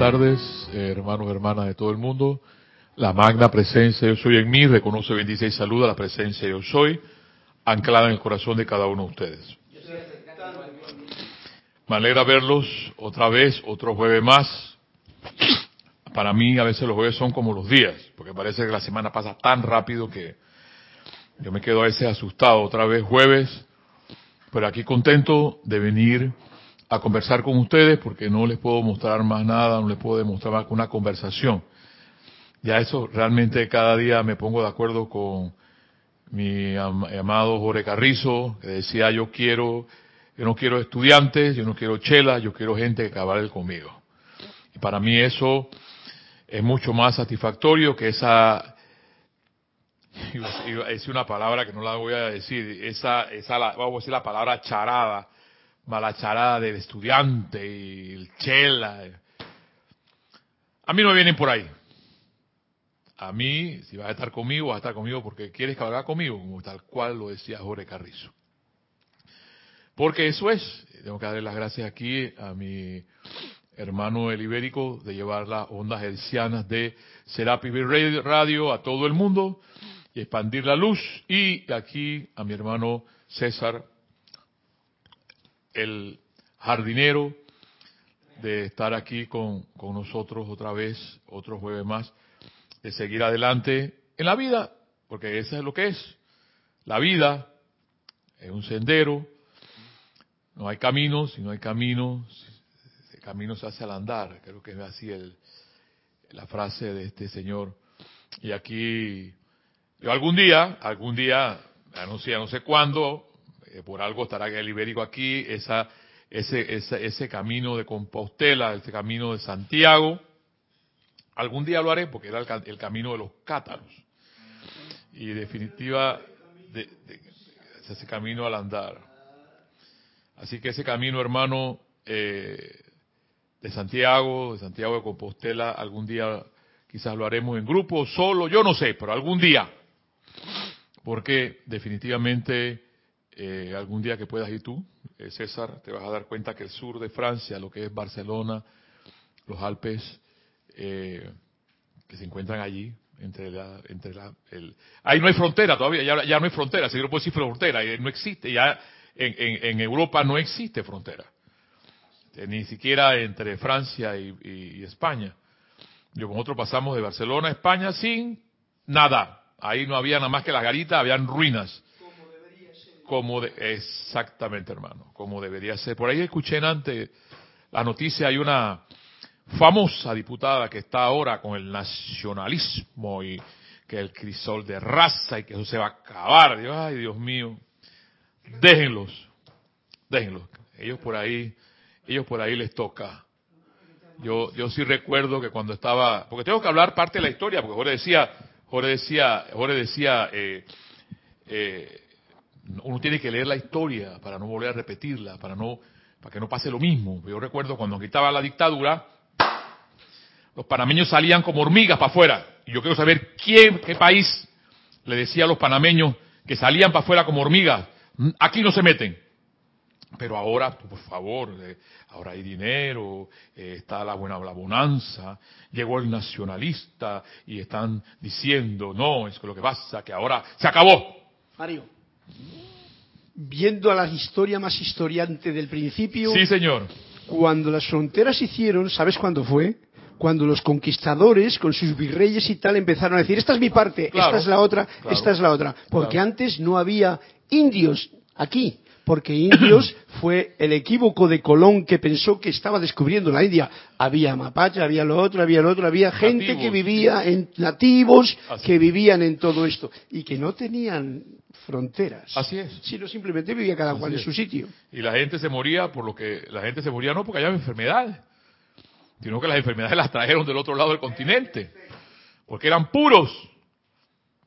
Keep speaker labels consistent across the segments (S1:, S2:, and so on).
S1: tardes, hermanos y hermanas de todo el mundo. La magna presencia yo soy en mí, reconoce, bendice y saluda la presencia yo soy, anclada en el corazón de cada uno de ustedes. Me alegra verlos otra vez, otro jueves más. Para mí a veces los jueves son como los días, porque parece que la semana pasa tan rápido que yo me quedo a veces asustado. Otra vez jueves, pero aquí contento de venir a conversar con ustedes porque no les puedo mostrar más nada, no les puedo demostrar más que una conversación. Ya eso realmente cada día me pongo de acuerdo con mi amado Jorge Carrizo, que decía yo quiero, yo no quiero estudiantes, yo no quiero chelas, yo quiero gente que cabale conmigo. Y para mí eso es mucho más satisfactorio que esa, decir una palabra que no la voy a decir, esa, esa vamos a decir la palabra charada, malacharada del estudiante y el chela. A mí no me vienen por ahí. A mí, si vas a estar conmigo, vas a estar conmigo porque quieres cabalgar conmigo, como tal cual lo decía Jorge Carrizo. Porque eso es, tengo que darle las gracias aquí a mi hermano el ibérico de llevar las ondas hercianas de Serapi Radio a todo el mundo y expandir la luz. Y aquí a mi hermano César el jardinero de estar aquí con, con nosotros otra vez, otro jueves más, de seguir adelante en la vida, porque eso es lo que es. La vida es un sendero, no hay caminos, si no hay caminos, el camino se hace al andar, creo que es así el, la frase de este señor. Y aquí, yo algún día, algún día, no no sé cuándo, eh, por algo estará el ibérico aquí, ese, camino de Compostela, ese camino de Santiago. Algún día lo haré porque era el, camino de los cátaros. Y definitiva, de, ese camino al andar. Así que ese camino, hermano, eh, de Santiago, de Santiago de Compostela, algún día quizás lo haremos en grupo, solo, yo no sé, pero algún día. Porque definitivamente eh, algún día que puedas ir tú, eh, César, te vas a dar cuenta que el sur de Francia, lo que es Barcelona, los Alpes, eh, que se encuentran allí, entre la, entre la, el, ahí no hay frontera todavía, ya, ya no hay frontera, si yo no puedo decir frontera, no existe, ya en, en, Europa no existe frontera, ni siquiera entre Francia y, España. Yo con otro pasamos de Barcelona a España sin nada, ahí no había nada más que las garitas, habían ruinas como exactamente hermano, como debería ser. Por ahí escuché antes la noticia, hay una famosa diputada que está ahora con el nacionalismo y que el crisol de raza y que eso se va a acabar. ay Dios mío, déjenlos, déjenlos. Ellos por ahí, ellos por ahí les toca. Yo, yo sí recuerdo que cuando estaba, porque tengo que hablar parte de la historia, porque Jorge decía, Jorge decía, Jorge decía, eh, eh, uno tiene que leer la historia para no volver a repetirla, para no para que no pase lo mismo. Yo recuerdo cuando quitaba la dictadura, los panameños salían como hormigas para afuera. Y yo quiero saber quién, qué país le decía a los panameños que salían para afuera como hormigas. Aquí no se meten. Pero ahora, por favor, eh, ahora hay dinero, eh, está la buena la bonanza, llegó el nacionalista y están diciendo, no, es lo que pasa que ahora se acabó.
S2: Mario, viendo a la historia más historiante del principio.
S1: Sí, señor.
S2: Cuando las fronteras se hicieron, ¿sabes cuándo fue? Cuando los conquistadores, con sus virreyes y tal, empezaron a decir, esta es mi parte, esta es la otra, esta es la otra. Porque antes no había indios aquí porque indios fue el equívoco de Colón que pensó que estaba descubriendo la India. Había mapache, había lo otro, había lo otro, había gente que vivía en nativos que vivían en todo esto y que no tenían fronteras.
S1: Así es.
S2: Sino simplemente vivía cada cual en su sitio.
S1: Y la gente se moría por lo que la gente se moría no porque había enfermedades, sino que las enfermedades las trajeron del otro lado del continente, porque eran puros.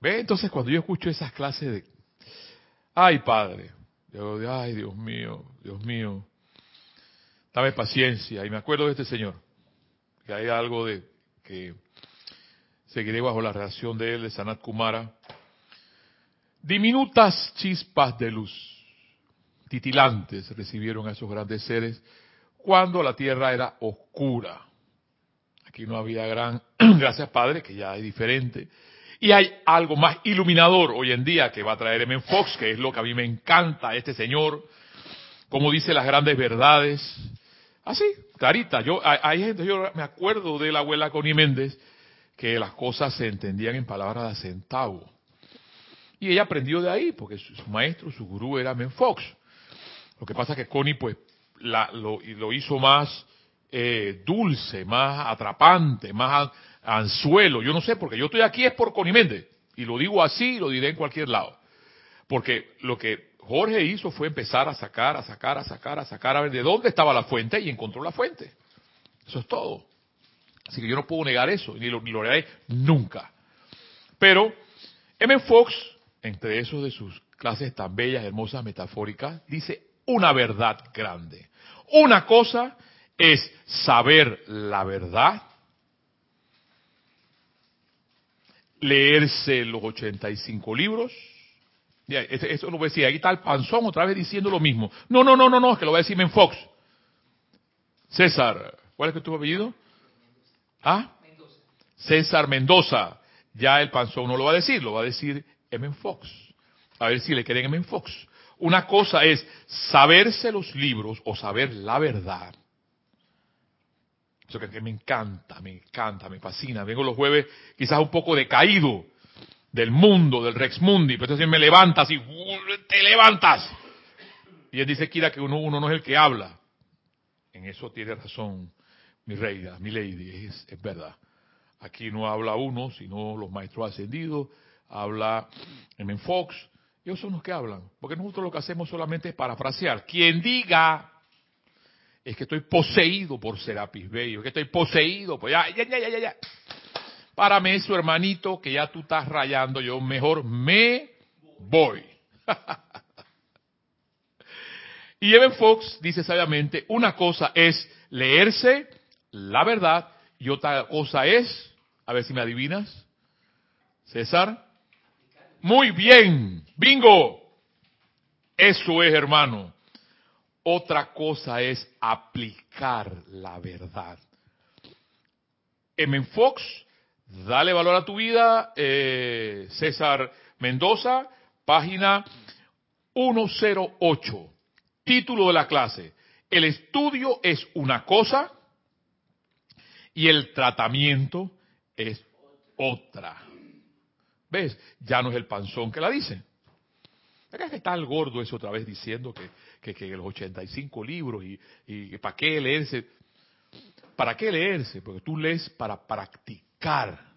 S1: ¿Ve? Entonces cuando yo escucho esas clases de ay, padre, yo, ay, Dios mío, Dios mío, dame paciencia. Y me acuerdo de este señor, que hay algo de que seguiré bajo la reacción de él, de Sanat Kumara. Diminutas chispas de luz, titilantes, recibieron a esos grandes seres cuando la tierra era oscura. Aquí no había gran, gracias Padre, que ya es diferente. Y hay algo más iluminador hoy en día que va a traer M. Fox, que es lo que a mí me encanta, este señor, como dice las grandes verdades. Así, clarita. Yo, hay, gente, yo me acuerdo de la abuela Connie Méndez, que las cosas se entendían en palabras de centavo. Y ella aprendió de ahí, porque su, maestro, su gurú era Men Fox. Lo que pasa es que Connie, pues, lo, lo hizo más eh, dulce, más atrapante, más anzuelo, yo no sé, porque yo estoy aquí es por Conimende, y lo digo así, lo diré en cualquier lado. Porque lo que Jorge hizo fue empezar a sacar, a sacar, a sacar, a sacar, a ver de dónde estaba la fuente y encontró la fuente. Eso es todo. Así que yo no puedo negar eso, ni lo, ni lo negaré nunca. Pero M. Fox, entre esos de sus clases tan bellas, hermosas, metafóricas, dice una verdad grande. Una cosa es saber la verdad leerse los 85 libros. Ya, eso lo voy a decir. Ahí está el panzón otra vez diciendo lo mismo. No, no, no, no, no, es que lo va a decir Fox. César, ¿cuál es que tu apellido? ¿Ah? Mendoza. César Mendoza. Ya el panzón no lo va a decir, lo va a decir M. Fox. A ver si le quieren M. Fox. Una cosa es saberse los libros o saber la verdad que, me encanta, me encanta, me fascina. Vengo los jueves quizás un poco decaído del mundo, del Rex Mundi, pero entonces me levantas y te levantas. Y él dice, Kira, que uno, uno no es el que habla. En eso tiene razón mi reina, mi lady, es, es verdad. Aquí no habla uno, sino los maestros ascendidos, habla M. Fox, ellos son los que hablan, porque nosotros lo que hacemos solamente es parafrasear. Quien diga es que estoy poseído por Serapis Bello, es que estoy poseído, pues ya, ya, ya, ya, ya. Párame eso, hermanito, que ya tú estás rayando, yo mejor me voy. y Evan Fox dice sabiamente, una cosa es leerse la verdad y otra cosa es, a ver si me adivinas, César. Muy bien, bingo. Eso es, hermano. Otra cosa es aplicar la verdad. M. Fox, dale valor a tu vida. Eh, César Mendoza, página 108. Título de la clase. El estudio es una cosa y el tratamiento es otra. ¿Ves? Ya no es el panzón que la dice. ¿Qué que está el gordo eso otra vez diciendo que que, que los 85 libros y, y para qué leerse. ¿Para qué leerse? Porque tú lees para practicar.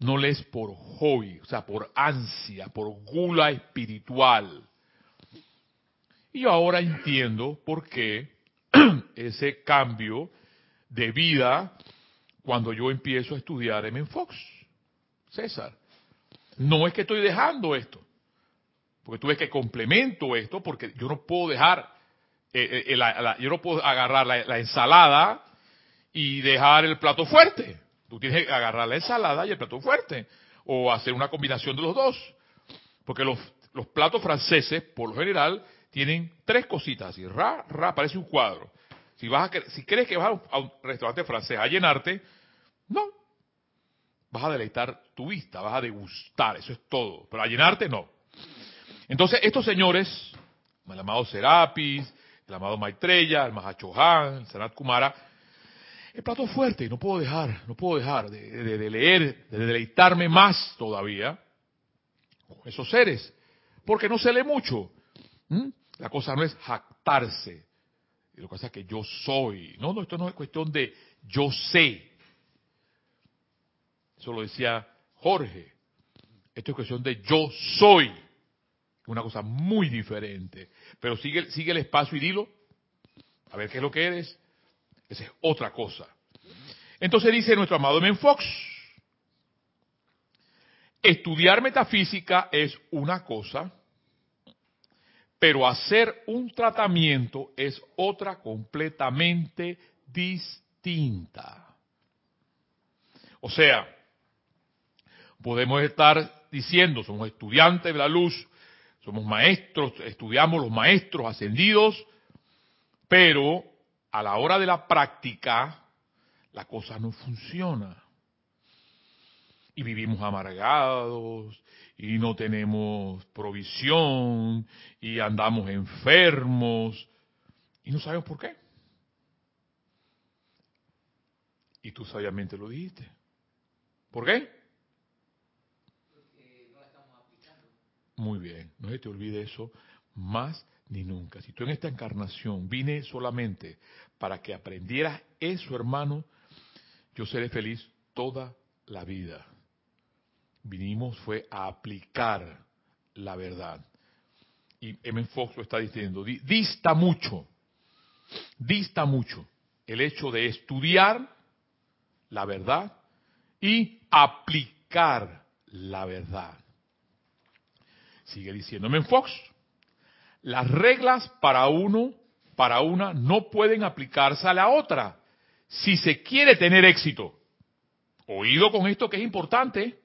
S1: No lees por hobby, o sea, por ansia, por gula espiritual. Y yo ahora entiendo por qué ese cambio de vida cuando yo empiezo a estudiar en Fox. César, no es que estoy dejando esto. Porque tú ves que complemento esto, porque yo no puedo dejar, eh, eh, yo no puedo agarrar la, ensalada y dejar el plato fuerte. Tú tienes que agarrar la ensalada y el plato fuerte. O hacer una combinación de los dos. Porque los, los platos franceses, por lo general, tienen tres cositas. Y ra, ra, parece un cuadro. Si, vas a, si crees que vas a un restaurante francés a llenarte, no. Vas a deleitar tu vista, vas a degustar, eso es todo. Pero a llenarte, no. Entonces, estos señores, el amado Serapis, el amado Maitreya, el Mahachohan, el Sanat Kumara, el plato fuerte, y no puedo dejar, no puedo dejar de, leer, de deleitarme más todavía con esos seres, porque no se lee mucho. La cosa no es jactarse, la cosa es que yo soy. No, no, esto no es cuestión de yo sé. Eso lo decía Jorge. Esto es cuestión de yo soy una cosa muy diferente. Pero sigue, el espacio y dilo, a ver qué es lo que eres. Esa es otra cosa. Entonces dice nuestro amado Men Fox, estudiar metafísica es una cosa, pero hacer un tratamiento es otra completamente distinta. O sea, podemos estar diciendo, somos estudiantes de la luz, somos maestros, estudiamos los maestros ascendidos, pero a la hora de la práctica, la cosa no funciona. Y vivimos amargados, y no tenemos provisión, y andamos enfermos, y no sabemos por qué. Y tú sabiamente lo dijiste. ¿Por qué? Muy bien, no se te olvide eso más ni nunca. Si tú en esta encarnación vine solamente para que aprendieras eso, hermano, yo seré feliz toda la vida. Vinimos fue a aplicar la verdad. Y M. Fox lo está diciendo, dista mucho, dista mucho el hecho de estudiar la verdad y aplicar la verdad. Sigue diciéndome en Fox, las reglas para uno, para una, no pueden aplicarse a la otra si se quiere tener éxito. Oído con esto que es importante.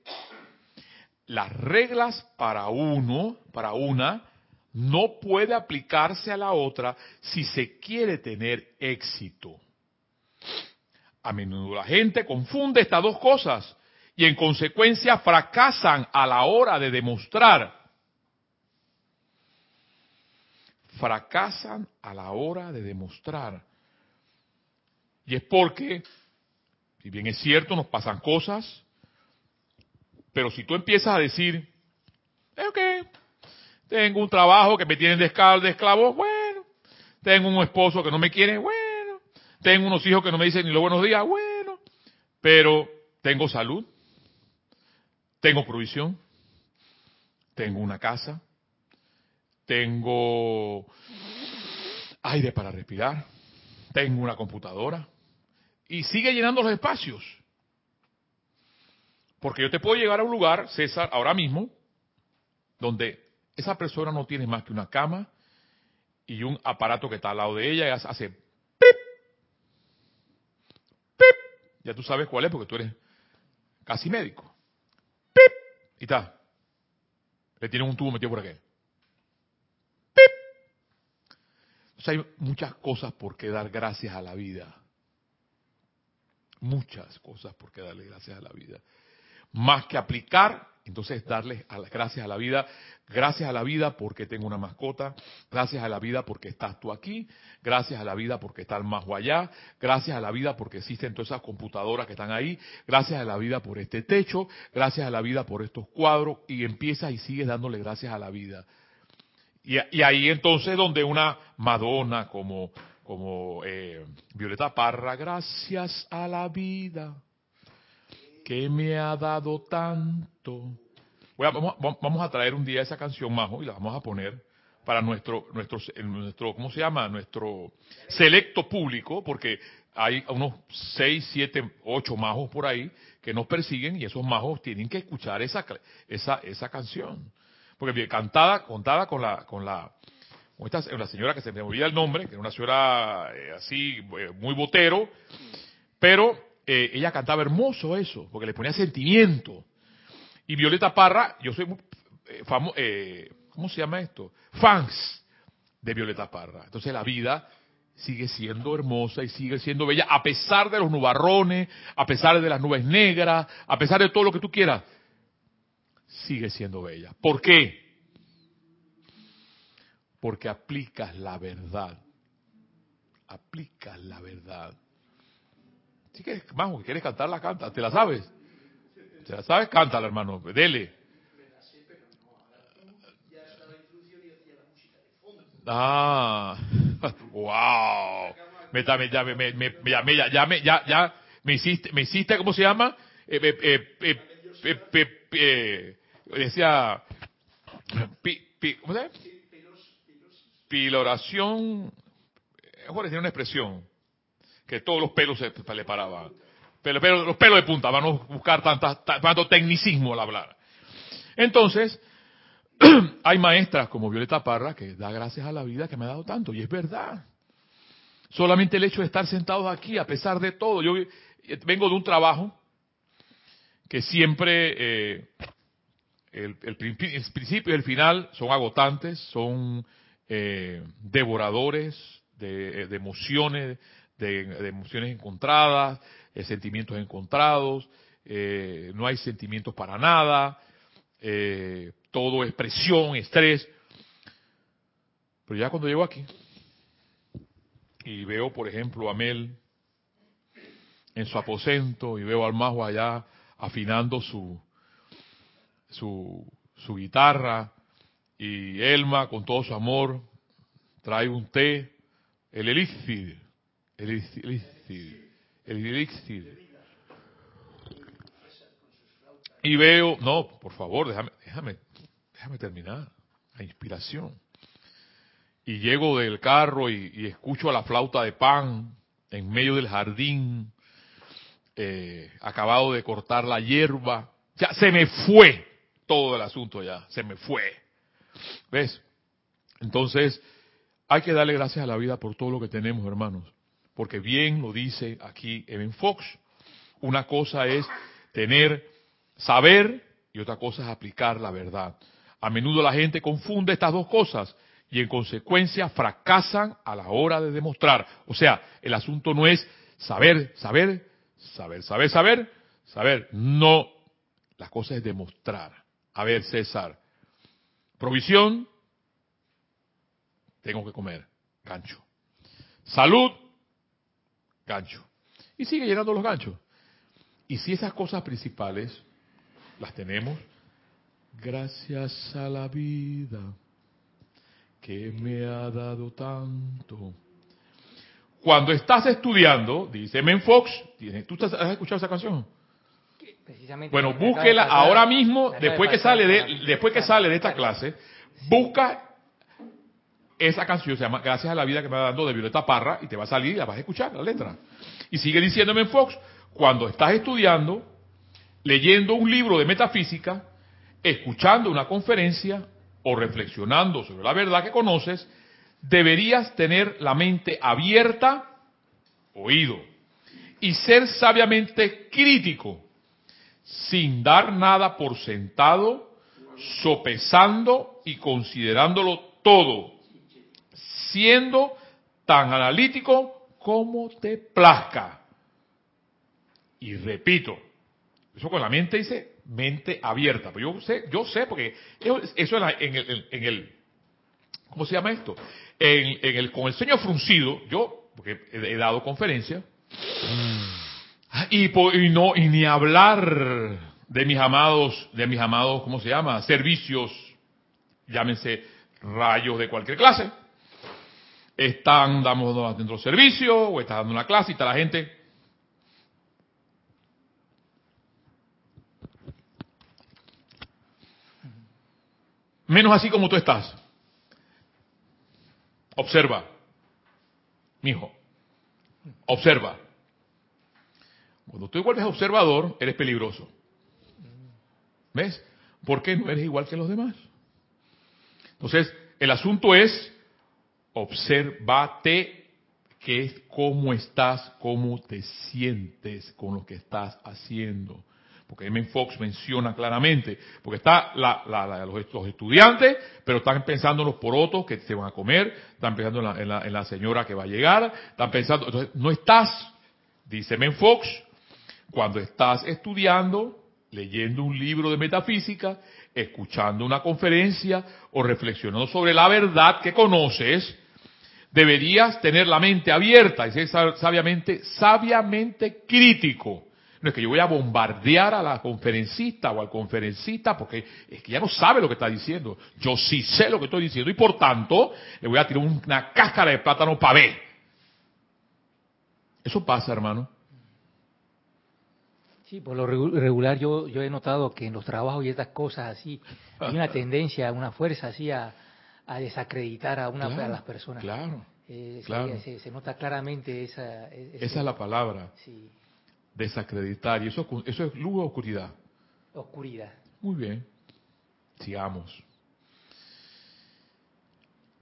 S1: Las reglas para uno, para una, no puede aplicarse a la otra si se quiere tener éxito. A menudo la gente confunde estas dos cosas y en consecuencia fracasan a la hora de demostrar. Fracasan a la hora de demostrar. Y es porque, si bien es cierto, nos pasan cosas, pero si tú empiezas a decir, eh, ok, tengo un trabajo que me tienen de esclavo, bueno, tengo un esposo que no me quiere, bueno, tengo unos hijos que no me dicen ni los buenos días, bueno, pero tengo salud, tengo provisión, tengo una casa, tengo aire para respirar, tengo una computadora y sigue llenando los espacios. Porque yo te puedo llegar a un lugar, César, ahora mismo, donde esa persona no tiene más que una cama y un aparato que está al lado de ella y hace pip, pip. Ya tú sabes cuál es porque tú eres casi médico. Pip. Y está. Le tienen un tubo metido por aquí. Pip. Entonces hay muchas cosas por qué dar gracias a la vida. Muchas cosas por qué darle gracias a la vida. Más que aplicar, entonces darle gracias a la vida. Gracias a la vida porque tengo una mascota. Gracias a la vida porque estás tú aquí. Gracias a la vida porque está el más allá. Gracias a la vida porque existen todas esas computadoras que están ahí. Gracias a la vida por este techo. Gracias a la vida por estos cuadros. Y empiezas y sigues dándole gracias a la vida. Y, ahí entonces donde una Madonna como como eh, Violeta Parra, gracias a la vida que me ha dado tanto. vamos, a traer un día esa canción, Majo, y la vamos a poner para nuestro, nuestro, nuestro, ¿cómo se llama? Nuestro selecto público, porque hay unos seis, siete, ocho majos por ahí que nos persiguen y esos majos tienen que escuchar esa, esa, esa canción. Porque cantada, contada con la, con la, esta, una señora que se me olvida el nombre, que era una señora eh, así, eh, muy botero, pero eh, ella cantaba hermoso eso, porque le ponía sentimiento. Y Violeta Parra, yo soy famoso, ¿cómo se llama esto? Fans de Violeta Parra. Entonces la vida sigue siendo hermosa y sigue siendo bella, a pesar de los nubarrones, a pesar de las nubes negras, a pesar de todo lo que tú quieras, sigue siendo bella. ¿Por qué? porque aplicas la verdad. Aplicas la verdad. Si quieres, quieres cantarla, canta. ¿Te la sabes? ¿Te la sabes? Cántala, hermano. Dele. Ah, wow. Me, me, ya, me, me, ya, ya, me, ya, ya, me hiciste, me hiciste, ¿cómo se llama? Eh, eh, eh, decía, ¿cómo se piloración, Jorge tiene una expresión, que todos los pelos se, le paraban. Pero, los pelos de punta, van a buscar tanto tecnicismo al hablar. Entonces, hay maestras como Violeta Parra que da gracias a la vida que me ha dado tanto, y es verdad. Solamente el hecho de estar sentados aquí, a pesar de todo, yo vengo de un trabajo que siempre eh, el, el, principio y el final son agotantes, son eh, devoradores de, emociones, de, emociones encontradas, eh, sentimientos encontrados, eh, no hay sentimientos para nada, eh, todo es presión, estrés. Pero ya cuando llego aquí y veo, por ejemplo, a Mel en su aposento y veo al majo allá afinando su, su, guitarra y Elma con todo su amor trae un té, el elixir, el elixir, el elixir. Y veo, no, por favor, déjame, déjame, déjame terminar, la inspiración. Y llego del carro y, escucho a la flauta de pan en medio del jardín, eh, acabado de cortar la hierba. Ya se me fue todo el asunto ya, se me fue. ¿Ves? Entonces, hay que darle gracias a la vida por todo lo que tenemos, hermanos. Porque bien lo dice aquí Evan Fox. Una cosa es tener saber y otra cosa es aplicar la verdad. A menudo la gente confunde estas dos cosas y en consecuencia fracasan a la hora de demostrar. O sea, el asunto no es saber, saber, saber, saber, saber, saber. No, la cosa es demostrar. A ver, César, provisión, tengo que comer, gancho. Salud, gancho. Y sigue llenando los ganchos. Y si esas cosas principales las tenemos, gracias a la vida que me ha dado tanto. Cuando estás estudiando, dice Men Fox, ¿tú has escuchado esa canción? Bueno, búsquela ahora mismo, después que sale de, después que sale de esta clase, busca esa canción, se llama Gracias a la vida que me ha dado de Violeta Parra, y te va a salir y la vas a escuchar, la letra. Y sigue diciéndome en Fox, cuando estás estudiando, leyendo un libro de metafísica, escuchando una conferencia o reflexionando sobre la verdad que conoces, deberías tener la mente abierta, oído, y ser sabiamente crítico, sin dar nada por sentado, sopesando y considerándolo todo, siendo tan analítico como te plazca. Y repito, eso con la mente dice mente abierta. Pero yo sé, yo sé porque eso en, el, en el, ¿cómo se llama esto? En, el, con el sueño fruncido, yo, porque he, dado conferencias, y, no, y ni hablar de mis amados, de mis amados, ¿cómo se llama? Servicios, llámense rayos de cualquier clase. Están dando dentro servicio, o están dando una clase y está la gente menos así como tú estás. Observa, mijo, observa. Cuando tú vuelves observador, eres peligroso. ¿Ves? ¿Por qué no eres igual que los demás? Entonces, el asunto es, observate que es cómo estás, cómo te sientes con lo que estás haciendo porque M. Fox menciona claramente, porque está los, estudiantes, pero están pensando en los porotos que se van a comer, están pensando en la, señora que va a llegar, están pensando, entonces no estás, dice Men Fox, cuando estás estudiando, leyendo un libro de metafísica, escuchando una conferencia o reflexionando sobre la verdad que conoces, deberías tener la mente abierta y ser sabiamente, sabiamente crítico no es que yo voy a bombardear a la conferencista o al conferencista porque es que ya no sabe lo que está diciendo. Yo sí sé lo que estoy diciendo y por tanto le voy a tirar una cáscara de plátano para ver. Eso pasa, hermano.
S3: Sí, por lo regular yo, yo he notado que en los trabajos y estas cosas así hay una tendencia, una fuerza así a, desacreditar a una de las personas.
S1: Claro.
S3: Eh, claro. Se, nota claramente esa.
S1: esa es la palabra. Sí desacreditar. Y eso, eso es luz o oscuridad.
S3: Oscuridad.
S1: Muy bien. Sigamos.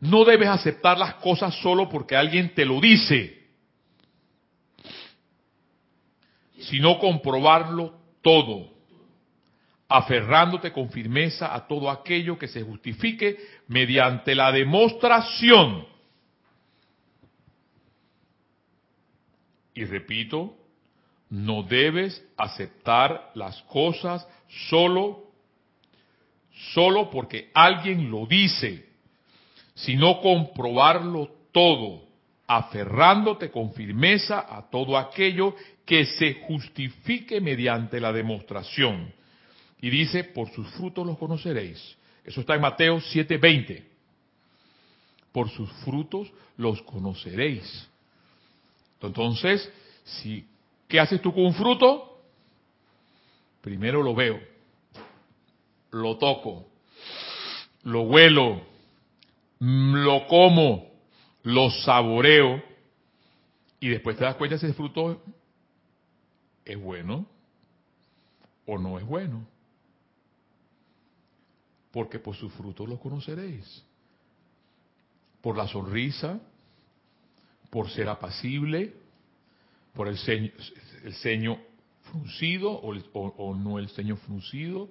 S1: No debes aceptar las cosas solo porque alguien te lo dice, sino comprobarlo todo, aferrándote con firmeza a todo aquello que se justifique mediante la demostración. Y repito, No debes aceptar las cosas solo solo porque alguien lo dice, sino comprobarlo todo, aferrándote con firmeza a todo aquello que se justifique mediante la demostración. Y dice, por sus frutos los conoceréis. Eso está en Mateo 7:20. Por sus frutos los conoceréis. Entonces, si, ¿qué haces tú con un fruto? Primero lo veo, lo toco, lo huelo, lo como, lo saboreo y después te das cuenta si ese fruto es bueno o no es bueno. Porque por sus frutos los conoceréis. Por la sonrisa, por ser apacible, por el ceño, el fruncido o, o no el ceño fruncido,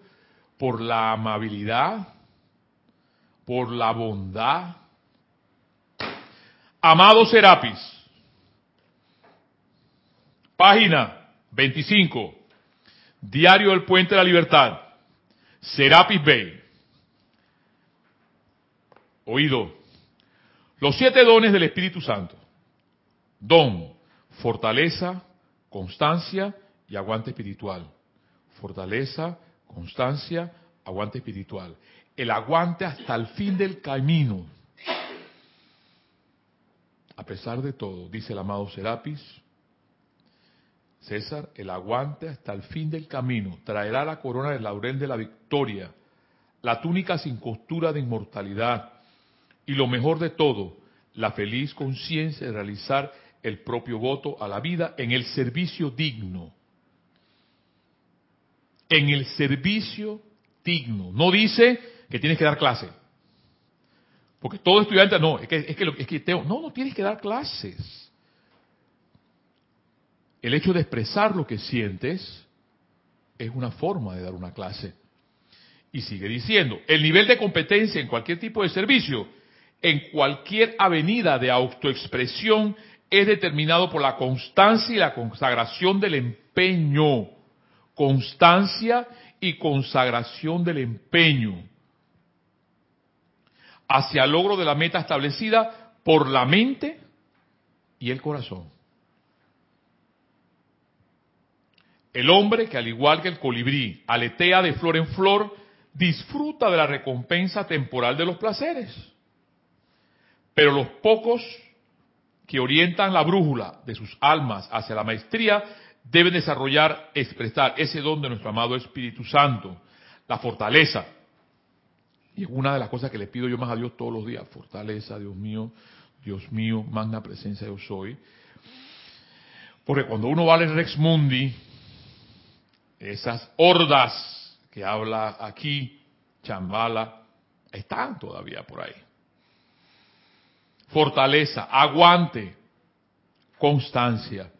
S1: por la amabilidad, por la bondad. Amado Serapis, página 25, Diario del Puente de la Libertad, Serapis Bay. Oído, los siete dones del Espíritu Santo. Don, fortaleza, constancia y aguante espiritual. Fortaleza, constancia, aguante espiritual. El aguante hasta el fin del camino. A pesar de todo, dice el amado Serapis, César, el aguante hasta el fin del camino traerá la corona del laurel de la victoria, la túnica sin costura de inmortalidad y lo mejor de todo, la feliz conciencia de realizar el propio voto a la vida en el servicio digno en el servicio digno. No dice que tienes que dar clase. Porque todo estudiante, no, es que, es que, es que no, no tienes que dar clases. El hecho de expresar lo que sientes es una forma de dar una clase. Y sigue diciendo, el nivel de competencia en cualquier tipo de servicio, en cualquier avenida de autoexpresión, es determinado por la constancia y la consagración del empeño constancia y consagración del empeño hacia el logro de la meta establecida por la mente y el corazón. El hombre que al igual que el colibrí aletea de flor en flor, disfruta de la recompensa temporal de los placeres. Pero los pocos que orientan la brújula de sus almas hacia la maestría deben desarrollar, expresar ese don de nuestro amado Espíritu Santo, la fortaleza. Y es una de las cosas que le pido yo más a Dios todos los días, fortaleza, Dios mío, Dios mío, magna presencia yo soy. Porque cuando uno va al Rex Mundi, esas hordas que habla aquí, Chambala, están todavía por ahí. Fortaleza, aguante, constancia.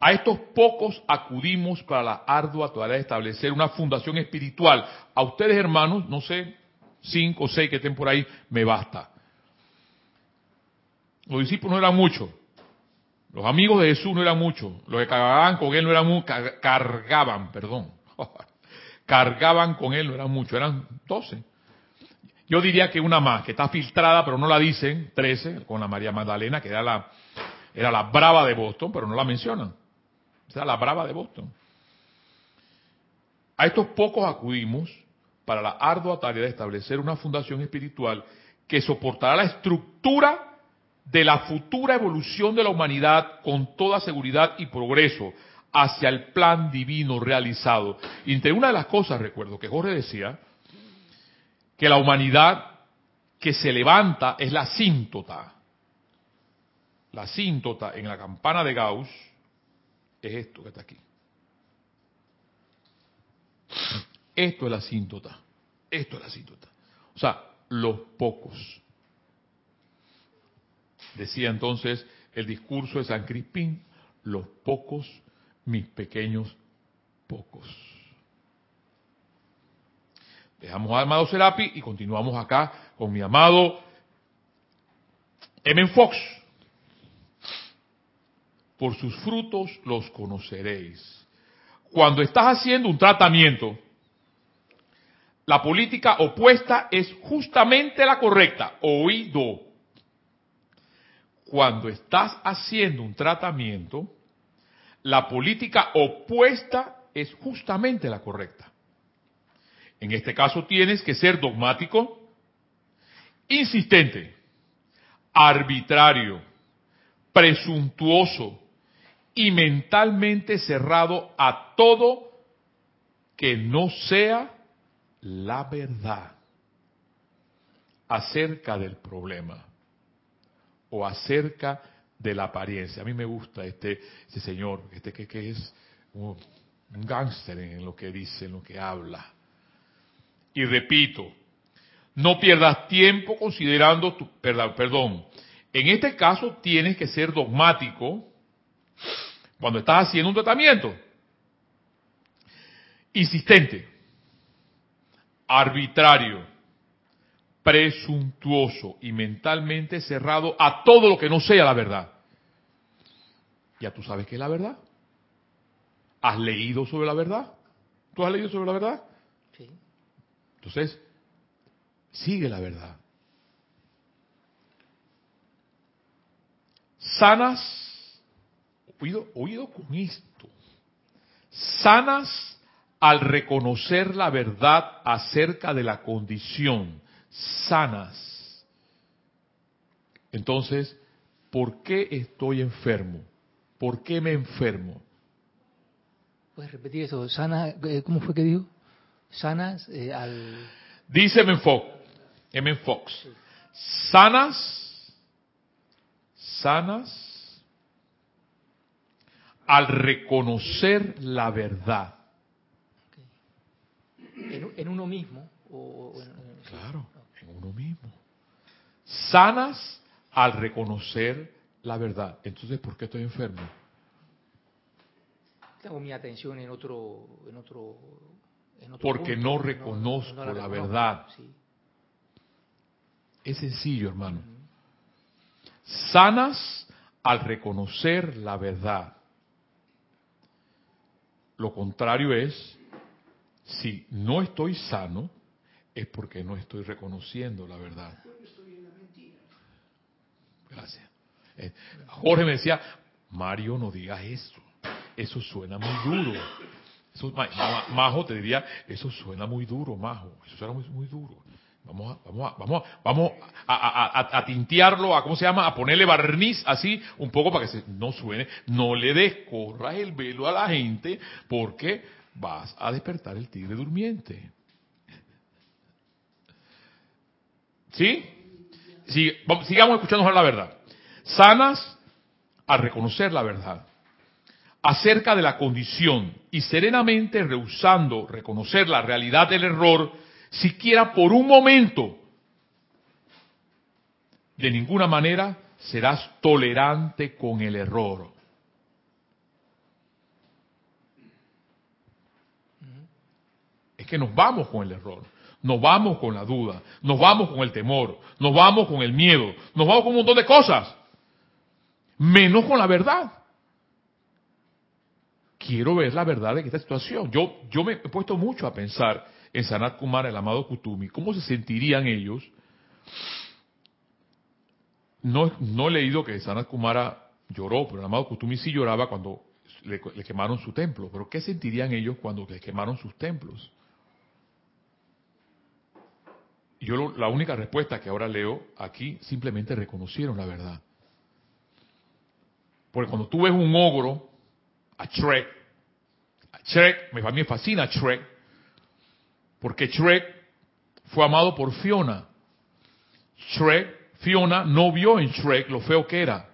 S1: A estos pocos acudimos para la ardua tarea de establecer una fundación espiritual. A ustedes, hermanos, no sé, cinco o seis que estén por ahí, me basta. Los discípulos no eran muchos. Los amigos de Jesús no eran muchos. Los que cargaban con él no eran muchos. Cargaban, perdón. cargaban con él no eran muchos. Eran doce. Yo diría que una más, que está filtrada, pero no la dicen, trece, con la María Magdalena, que era la, era la brava de Boston, pero no la mencionan. Sea, la brava de Boston. A estos pocos acudimos para la ardua tarea de establecer una fundación espiritual que soportará la estructura de la futura evolución de la humanidad con toda seguridad y progreso hacia el plan divino realizado. Y entre una de las cosas, recuerdo que Jorge decía, que la humanidad que se levanta es la síntota. La síntota en la campana de Gauss es esto que está aquí. Esto es la síntota. Esto es la síntota. O sea, los pocos. Decía entonces el discurso de San Crispín, los pocos, mis pequeños pocos. Dejamos a amado Serapi y continuamos acá con mi amado M. Fox. por sus frutos los conoceréis. Cuando estás haciendo un tratamiento, la política opuesta es justamente la correcta. Oído. Cuando estás haciendo un tratamiento, la política opuesta es justamente la correcta. En este caso tienes que ser dogmático, insistente, arbitrario, presuntuoso y mentalmente cerrado a todo que no sea la verdad acerca del problema o acerca de la apariencia. A mí me gusta este, este señor, este que, que es un, un gángster en lo que dice, en lo que habla. Y repito, no pierdas tiempo considerando tu, perdón, perdón, en este caso tienes que ser dogmático cuando estás haciendo un tratamiento. Insistente, arbitrario, presuntuoso y mentalmente cerrado a todo lo que no sea la verdad. Ya tú sabes qué es la verdad. ¿Has leído sobre la verdad? ¿Tú has leído sobre la verdad?
S3: Sí.
S1: Entonces, sigue la verdad. Sanas, oído, oído con esto, sanas al reconocer la verdad acerca de la condición, sanas. Entonces, ¿por qué estoy enfermo? ¿Por qué me enfermo?
S3: ¿Puedes repetir eso? Sana, eh, ¿Cómo fue que dijo? Sanas eh, al...
S1: Dice M. Fox, M. Fox, sanas, sanas al reconocer la verdad.
S3: En, en uno mismo. O, o en- en-
S1: Claro, en uno mismo. Sanas al reconocer la verdad. Entonces, ¿por qué estoy enfermo?
S3: Tengo mi atención en otro... En otro, en otro
S1: Porque
S3: punto,
S1: no reconozco la
S3: reconozco,
S1: verdad.
S3: sí.
S1: Es sencillo, hermano. Sanas al reconocer la verdad. Lo contrario es, si no estoy sano, es porque no estoy reconociendo la verdad. Gracias. Eh, Jorge me decía, Mario, no digas eso. Eso suena muy duro. Majo te diría, eso suena muy duro, Majo. Eso suena muy, duro. Vamos a, vamos a, vamos vamos a- a tintearlo, a, ¿cómo se llama? A ponerle barniz así, un poco para que se, no suene. No le descorras el velo a la gente porque vas a despertar el tigre durmiente. ¿Sí? Sí, sigamos escuchando la verdad. Sanas a reconocer la verdad acerca de la condición y serenamente rehusando reconocer la realidad del error, siquiera por un momento, de ninguna manera serás tolerante con el error. Es que nos vamos con el error, nos vamos con la duda, nos vamos con el temor, nos vamos con el miedo, nos vamos con un montón de cosas, menos con la verdad quiero ver la verdad de esta situación. Yo, yo me he puesto mucho a pensar en Sanat Kumar, el amado Kutumi, cómo se sentirían ellos. No, no he leído que Sanat Kumara lloró, pero el amado Kutumi sí lloraba cuando le, le quemaron su templo. Pero ¿qué sentirían ellos cuando les quemaron sus templos? Y yo lo- la única respuesta que ahora leo aquí, simplemente reconocieron la verdad. Porque cuando tú ves un ogro, a Shrek, a Shrek, me- a mí me fascina Shrek, porque Shrek fue amado por Fiona. Shrek, Fiona no vio en Shrek lo feo que era.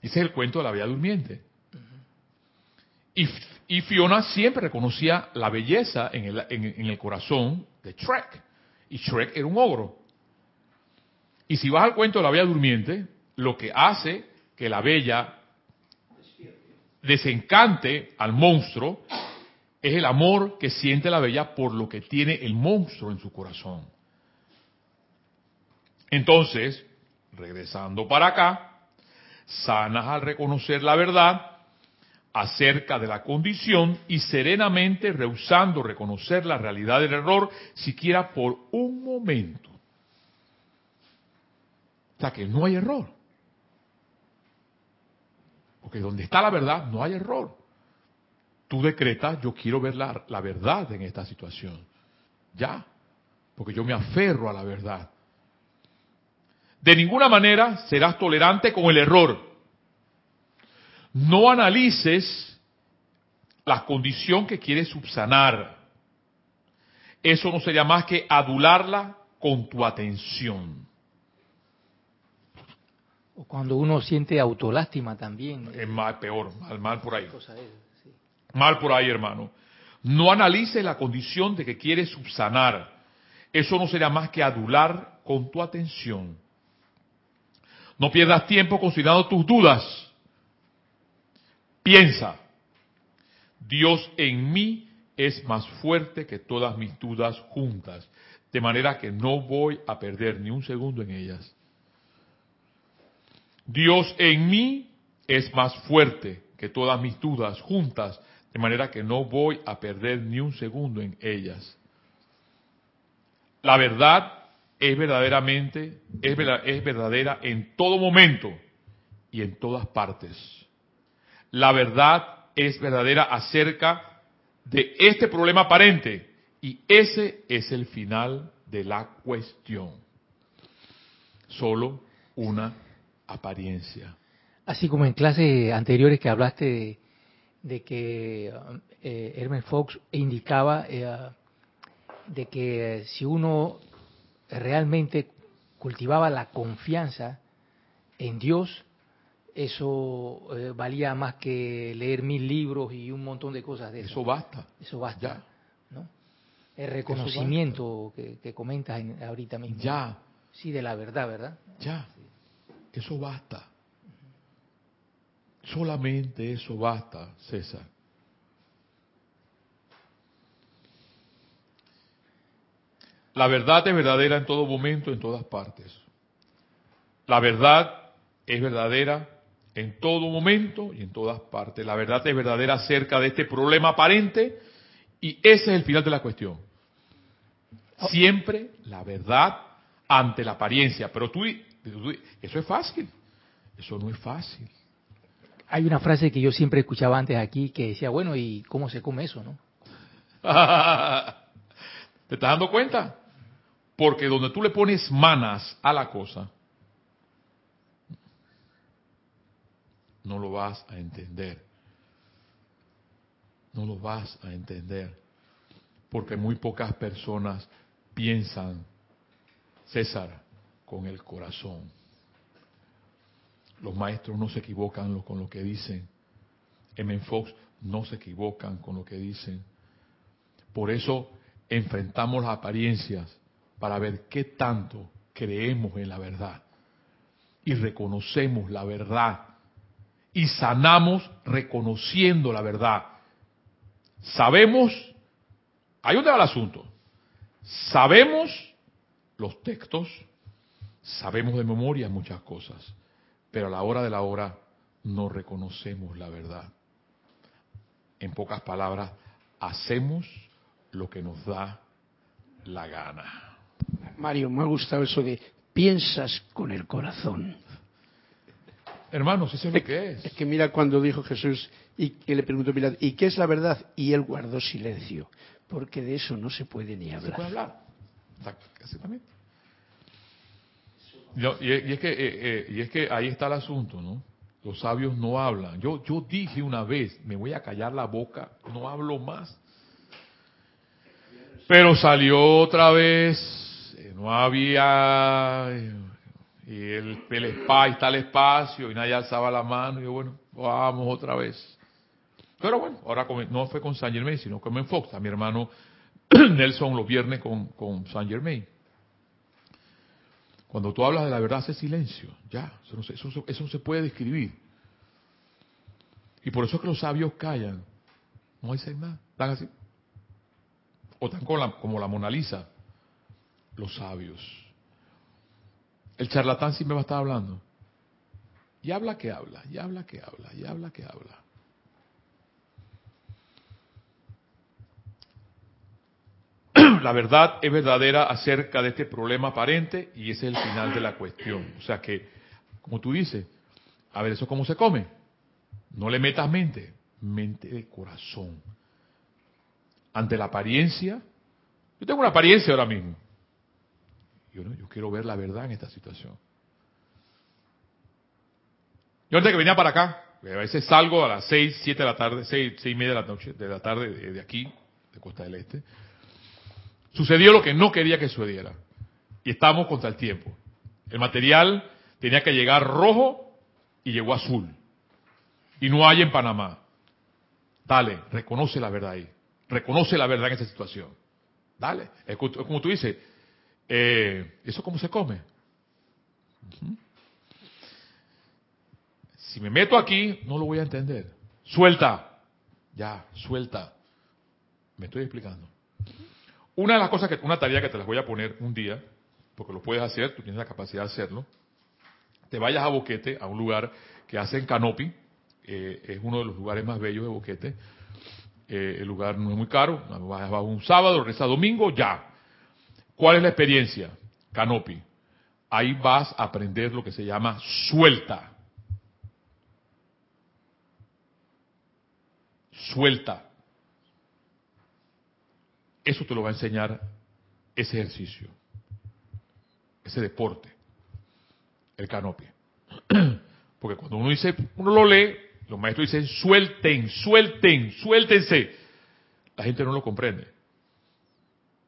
S1: Ese es el cuento de la Bella Durmiente. Y, y Fiona siempre reconocía la belleza en el, en- el corazón de Shrek. Y Shrek era un ogro. Y si vas al cuento de la Bella Durmiente, lo que hace que la Bella desencante al monstruo es el amor que siente la Bella por lo que tiene el monstruo en su corazón. Entonces, regresando para acá, sanas al reconocer la verdad acerca de la condición y serenamente rehusando reconocer la realidad del error siquiera por un momento. O sea que no hay error. Porque donde está la verdad no hay error. Tú decretas, yo quiero ver la, la verdad en esta situación. Ya. Porque yo me aferro a la verdad. De ninguna manera serás tolerante con el error. No analices la condición que quieres subsanar. Eso no sería más que adularla con tu atención.
S3: O cuando uno siente autolástima también.
S1: Es más, peor, mal, mal por ahí. Mal por ahí, hermano. No analices la condición de que quieres subsanar. Eso no sería más que adular con tu atención. No pierdas tiempo considerando tus dudas. Piensa, Dios en mí es más fuerte que todas mis dudas juntas, de manera que no voy a perder ni un segundo en ellas. Dios en mí es más fuerte que todas mis dudas juntas, de manera que no voy a perder ni un segundo en ellas. La verdad es verdaderamente, es, verdadera en todo momento y en todas partes. La verdad es verdadera acerca de este problema aparente y ese es el final de la cuestión. Solo una apariencia.
S3: Así como en clases anteriores que hablaste de, que eh, Fox indicaba eh, de que si uno realmente cultivaba la confianza en Dios, eso eh, valía más que leer mil libros y un montón de cosas de eso.
S1: Eso basta.
S3: Eso basta. ¿no? El reconocimiento que, comentas ahorita mismo.
S1: Ya.
S3: Sí, de la verdad, ¿verdad?
S1: Ya. Eso basta. Solamente eso basta, César. La verdad es verdadera en todo momento, en todas partes. La verdad es verdadera en todo momento y en todas partes. La verdad es verdadera acerca de este problema aparente y ese es el final de la cuestión. Siempre la verdad ante la apariencia. Pero tú, eso es fácil. Eso no es fácil.
S3: Hay una frase que yo siempre escuchaba antes aquí que decía, bueno, ¿y cómo se come eso, no?
S1: ¿Te estás dando cuenta? Porque donde tú le pones manas a la cosa, no lo vas a entender. No lo vas a entender. Porque muy pocas personas piensan, César, con el corazón. Los maestros no se equivocan con lo que dicen. M. Fox no se equivocan con lo que dicen. Por eso enfrentamos las apariencias para ver qué tanto creemos en la verdad y reconocemos la verdad y sanamos reconociendo la verdad. Sabemos, ahí donde va el asunto, sabemos los textos, sabemos de memoria muchas cosas, pero a la hora de la hora no reconocemos la verdad. En pocas palabras, hacemos lo que nos da la gana.
S2: Mario, me ha gustado eso de piensas con el corazón.
S1: Hermanos, eso es lo que es.
S2: Es que mira cuando dijo Jesús y que le preguntó Pilato, ¿y qué es la verdad? Y él guardó silencio, porque de eso no se puede ni hablar.
S1: Se puede hablar. Exactamente. y, es que, eh, eh, y es que ahí está el asunto, ¿no? Los sabios no hablan. Yo, yo dije una vez, me voy a callar la boca, no hablo más. Pero salió otra vez no había, y el, el espacio, está el espacio, y nadie alzaba la mano, y yo, bueno, vamos otra vez. Pero bueno, ahora no fue con Saint Germain, sino con Fox, a mi hermano Nelson los viernes con, con Saint Germain. Cuando tú hablas de la verdad, hace silencio, ya, eso no, se, eso, se puede describir. Y por eso es que los sabios callan, no dicen nada, están así. O están como la Mona Lisa, los sabios. El charlatán siempre va a estar hablando. y habla que habla, y habla que habla, y habla que habla. La verdad es verdadera acerca de este problema aparente y ese es el final de la cuestión. O sea que, como tú dices, a ver, ¿eso cómo se come? No le metas mente, mente de corazón. Ante la apariencia, yo tengo una apariencia ahora mismo. Yo, yo quiero ver la verdad en esta situación. Yo antes que venía para acá, a veces salgo a las 6, 7 de la tarde, 6, 6 y media de la noche, de la tarde de, aquí, de Costa del Este. Sucedió lo que no quería que sucediera. Y estamos contra el tiempo. El material tenía que llegar rojo y llegó azul. Y no hay en Panamá. Dale, reconoce la verdad ahí. Reconoce la verdad en esa situación. Dale. Es como tú dices, eh, ¿eso cómo se come? Si me meto aquí, no lo voy a entender. Suelta. Ya, suelta. Me estoy explicando. Una de las cosas que, una tarea que te las voy a poner un día, porque lo puedes hacer, tú tienes la capacidad de hacerlo, te vayas a Boquete, a un lugar que hacen canopy, eh, es uno de los lugares más bellos de Boquete, eh, el lugar no es muy caro, vas a un sábado, reza domingo, ya. ¿Cuál es la experiencia? Canopy. Ahí vas a aprender lo que se llama suelta. suelta. Eso te lo va a enseñar ese ejercicio, ese deporte, el canopio. Porque cuando uno dice, uno lo lee, los maestros dicen suelten, suelten, suéltense. La gente no lo comprende.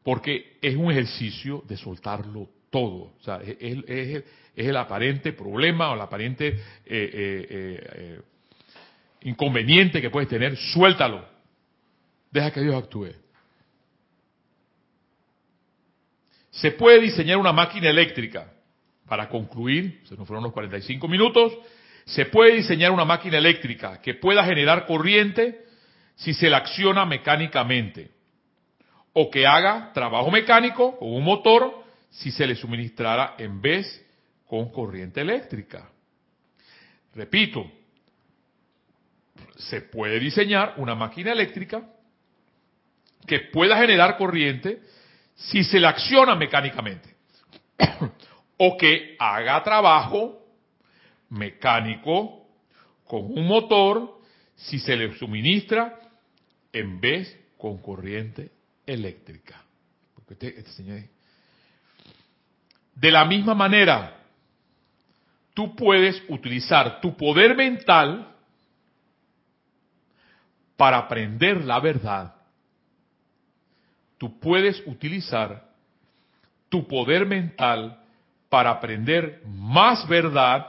S1: Porque es un ejercicio de soltarlo todo. O sea, es, el aparente problema o el aparente eh, eh, eh, inconveniente que puedes tener, suéltalo. Deja que Dios actúe. Se puede diseñar una máquina eléctrica. Para concluir, se nos fueron los 45 minutos, se puede diseñar una máquina eléctrica que pueda generar corriente si se la acciona mecánicamente. O que haga trabajo mecánico con un motor si se le suministrara en vez con corriente eléctrica. Repito, se puede diseñar una máquina eléctrica que pueda generar corriente si se la acciona mecánicamente. o que haga trabajo mecánico con un motor si se le suministra en vez con corriente eléctrica. Este, de la misma manera, tú puedes utilizar tu poder mental para aprender la verdad, tú puedes utilizar tu poder mental para aprender más verdad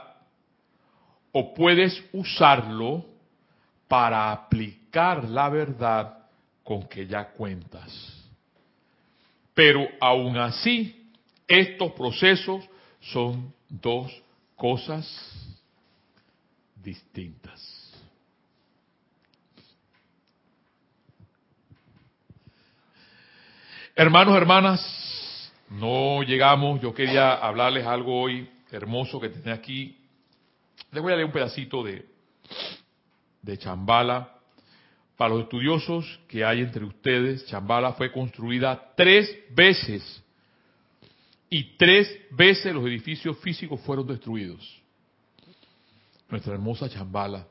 S1: o puedes usarlo para aplicar la verdad con que ya cuentas. Pero aún así, estos procesos son dos cosas distintas. Hermanos, hermanas, no llegamos. Yo quería hablarles algo hoy hermoso que tenía aquí. Les voy a leer un pedacito de, de Chambala. Para los estudiosos que hay entre ustedes, Chambala fue construida tres veces. Y tres veces los edificios físicos fueron destruidos. Nuestra hermosa Chambala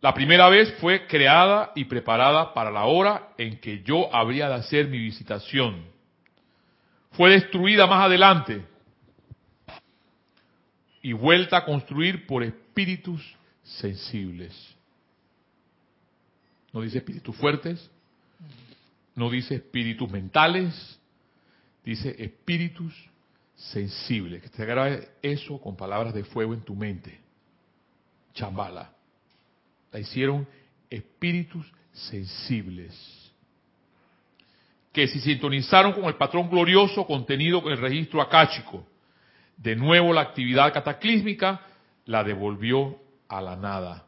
S1: la primera vez fue creada y preparada para la hora en que yo habría de hacer mi visitación. Fue destruida más adelante y vuelta a construir por espíritus sensibles. No dice espíritus fuertes, no dice espíritus mentales, dice espíritus sensibles. Que te grabe eso con palabras de fuego en tu mente. Chambala. La hicieron espíritus sensibles, que se sintonizaron con el patrón glorioso contenido en el registro acáchico. De nuevo la actividad cataclísmica la devolvió a la nada.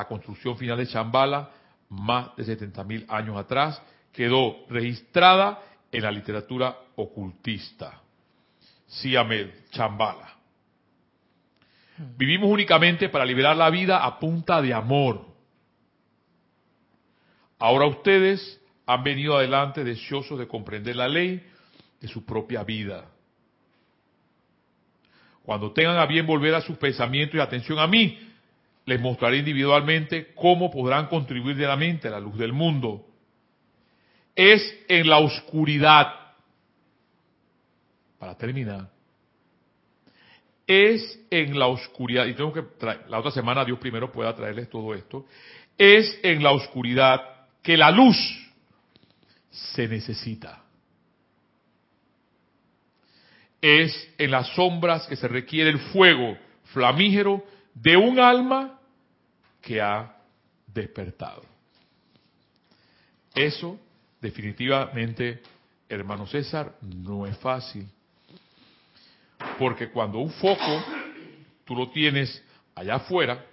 S1: La construcción final de Chambala, más de 70.000 años atrás, quedó registrada en la literatura ocultista. Siamed, Chambala. Vivimos únicamente para liberar la vida a punta de amor. Ahora ustedes han venido adelante deseosos de comprender la ley de su propia vida. Cuando tengan a bien volver a sus pensamientos y atención a mí, les mostraré individualmente cómo podrán contribuir de la mente a la luz del mundo. Es en la oscuridad, para terminar, es en la oscuridad, y tengo que la otra semana Dios primero pueda traerles todo esto, es en la oscuridad que la luz se necesita. Es en las sombras que se requiere el fuego flamígero de un alma que ha despertado. Eso definitivamente, hermano César, no es fácil. Porque cuando un foco tú lo tienes allá afuera,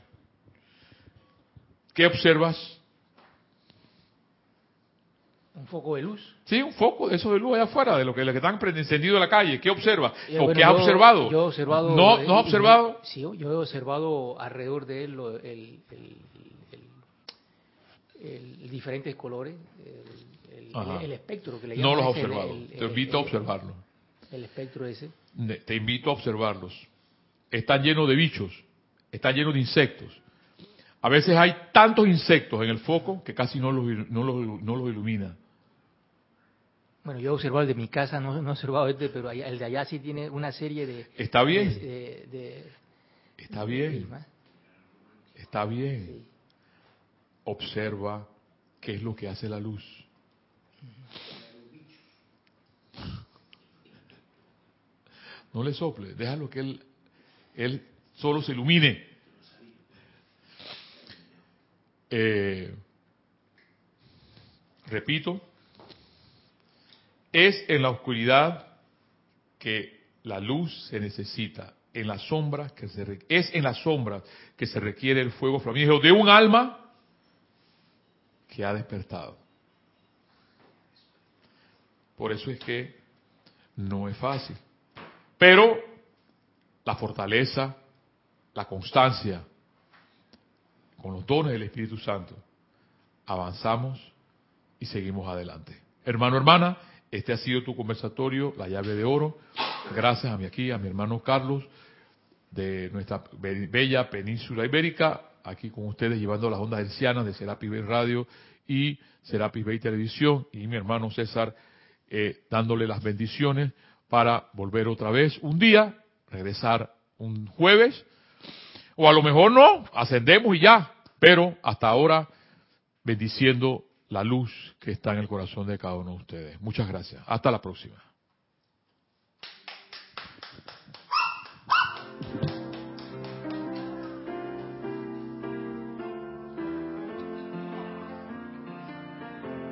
S1: ¿qué observas?
S3: ¿Un foco de luz?
S1: Sí, un foco, eso de luz allá afuera, de lo que, le están encendido en la calle. ¿Qué observa? ¿O qué ha observado?
S3: Yo he observado.
S1: ¿No, ¿no ha observado?
S3: sí, yo he observado alrededor de él el, el, diferentes colores, el, espectro que le llaman.
S1: No los ha observado. Te invito a observarlo.
S3: El espectro ese.
S1: Te invito a observarlos. Están llenos de bichos, están llenos de insectos. A veces hay tantos insectos en el foco que casi no los, no los, no los ilumina.
S3: Bueno, yo he observado el de mi casa, no, he observado este, pero el de allá sí tiene una serie de...
S1: Está bien. Está bien. Está bien. Observa qué es lo que hace la luz. No le sople, déjalo que él, él solo se ilumine. Eh, repito, es en la oscuridad que la luz se necesita, en la sombra que se es en la sombra que se requiere el fuego flamígero de un alma que ha despertado. Por eso es que no es fácil. Pero la fortaleza, la constancia, con los dones del Espíritu Santo, avanzamos y seguimos adelante. Hermano, hermana, este ha sido tu conversatorio, la llave de oro. Gracias a mi aquí, a mi hermano Carlos, de nuestra bella península ibérica, aquí con ustedes llevando las ondas hercianas de Serapis Bay Radio y Serapis Bay Televisión, y mi hermano César eh, dándole las bendiciones para volver otra vez un día, regresar un jueves, o a lo mejor no, ascendemos y ya, pero hasta ahora bendiciendo la luz que está en el corazón de cada uno de ustedes. Muchas gracias. Hasta la próxima.